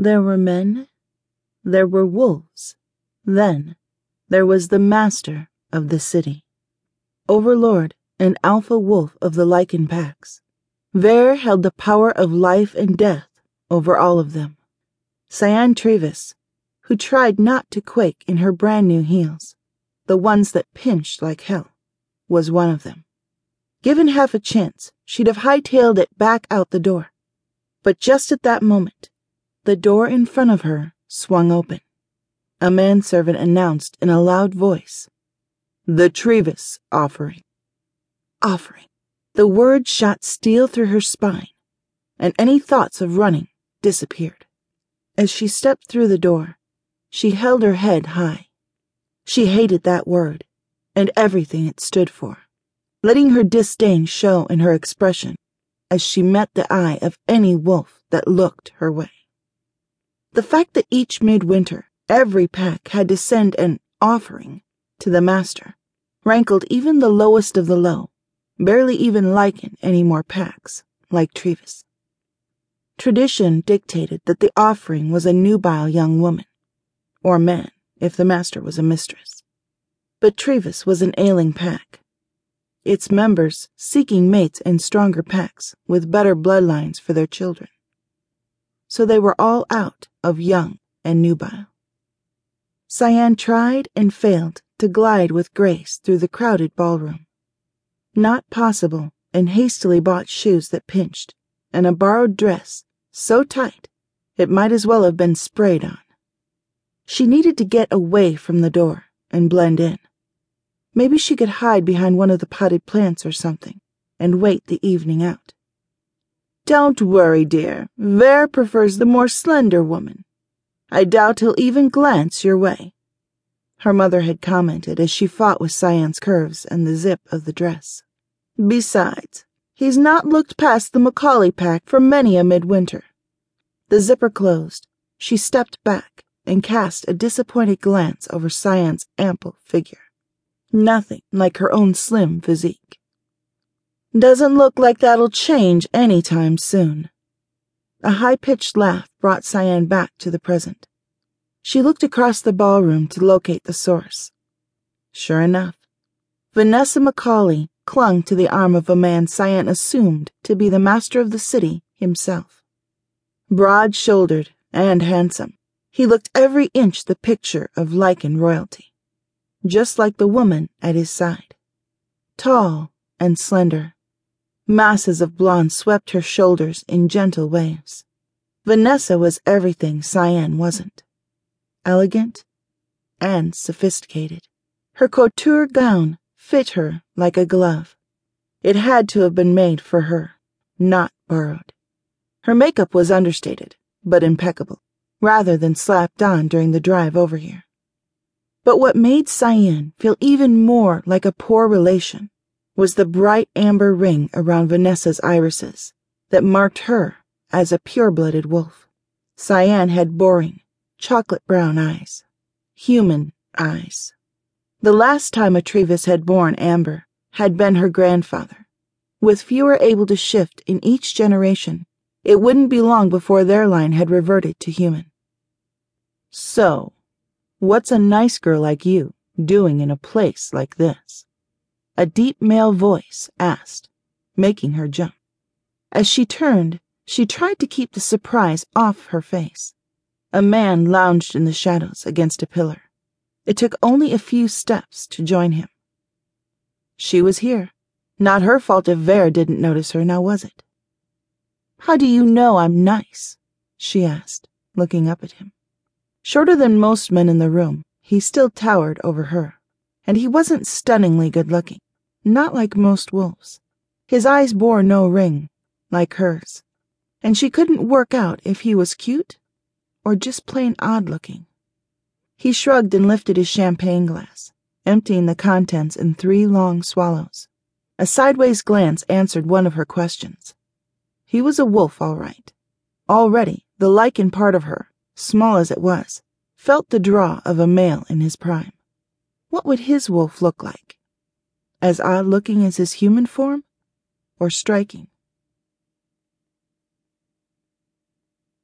There were men, there were wolves, then there was the master of the city, overlord and alpha wolf of the lycan packs. Ver held the power of life and death over all of them. Cyan Trevais, who tried not to quake in her brand new heels, the ones that pinched like hell, was one of them. Given half a chance, she'd have hightailed it back out the door. But just at that moment, the door in front of her swung open. A manservant announced in a loud voice, The Trevais offering. Offering. The word shot steel through her spine, and any thoughts of running disappeared. As she stepped through the door, she held her head high. She hated that word and everything it stood for, letting her disdain show in her expression as she met the eye of any wolf that looked her way. The fact that each midwinter every pack had to send an offering to the master rankled even the lowest of the low, barely even lycan any more packs, like Trevais. Tradition dictated that the offering was a nubile young woman, or man if the master was a mistress. But Trevais was an ailing pack, its members seeking mates in stronger packs with better bloodlines for their children so they were all out of young and nubile. Cyan tried and failed to glide with grace through the crowded ballroom. Not possible in hastily bought shoes that pinched and a borrowed dress so tight it might as well have been sprayed on. She needed to get away from the door and blend in. Maybe she could hide behind one of the potted plants or something and wait the evening out. Don't worry, dear. Ver prefers the more slender woman. I doubt he'll even glance your way. Her mother had commented as she fought with Cyan's curves and the zip of the dress. Besides, he's not looked past the Macaulay pack for many a midwinter. The zipper closed. She stepped back and cast a disappointed glance over Cyan's ample figure. Nothing like her own slim physique. Doesn't look like that'll change any time soon. A high pitched laugh brought Cyan back to the present. She looked across the ballroom to locate the source. Sure enough, Vanessa Macaulay clung to the arm of a man Cyan assumed to be the master of the city himself. Broad shouldered and handsome, he looked every inch the picture of lycan royalty, just like the woman at his side. Tall and slender, Masses of blonde swept her shoulders in gentle waves. Vanessa was everything Cyan wasn't. Elegant and sophisticated. Her couture gown fit her like a glove. It had to have been made for her, not borrowed. Her makeup was understated, but impeccable, rather than slapped on during the drive over here. But what made Cyan feel even more like a poor relation was the bright amber ring around Vanessa's irises that marked her as a pure-blooded wolf. Cyan had boring, chocolate brown eyes. Human eyes. The last time a Trevais had borne Amber had been her grandfather. With fewer able to shift in each generation, it wouldn't be long before their line had reverted to human. So, what's a nice girl like you doing in a place like this? A deep male voice asked, making her jump. As she turned, she tried to keep the surprise off her face. A man lounged in the shadows against a pillar. It took only a few steps to join him. She was here. Not her fault if Ver didn't notice her, now was it? How do you know I'm nice? she asked, looking up at him. Shorter than most men in the room, he still towered over her, and he wasn't stunningly good looking not like most wolves. His eyes bore no ring, like hers, and she couldn't work out if he was cute or just plain odd looking. He shrugged and lifted his champagne glass, emptying the contents in three long swallows. A sideways glance answered one of her questions. He was a wolf, all right. Already, the lycan part of her, small as it was, felt the draw of a male in his prime. What would his wolf look like? As odd looking as his human form, or striking?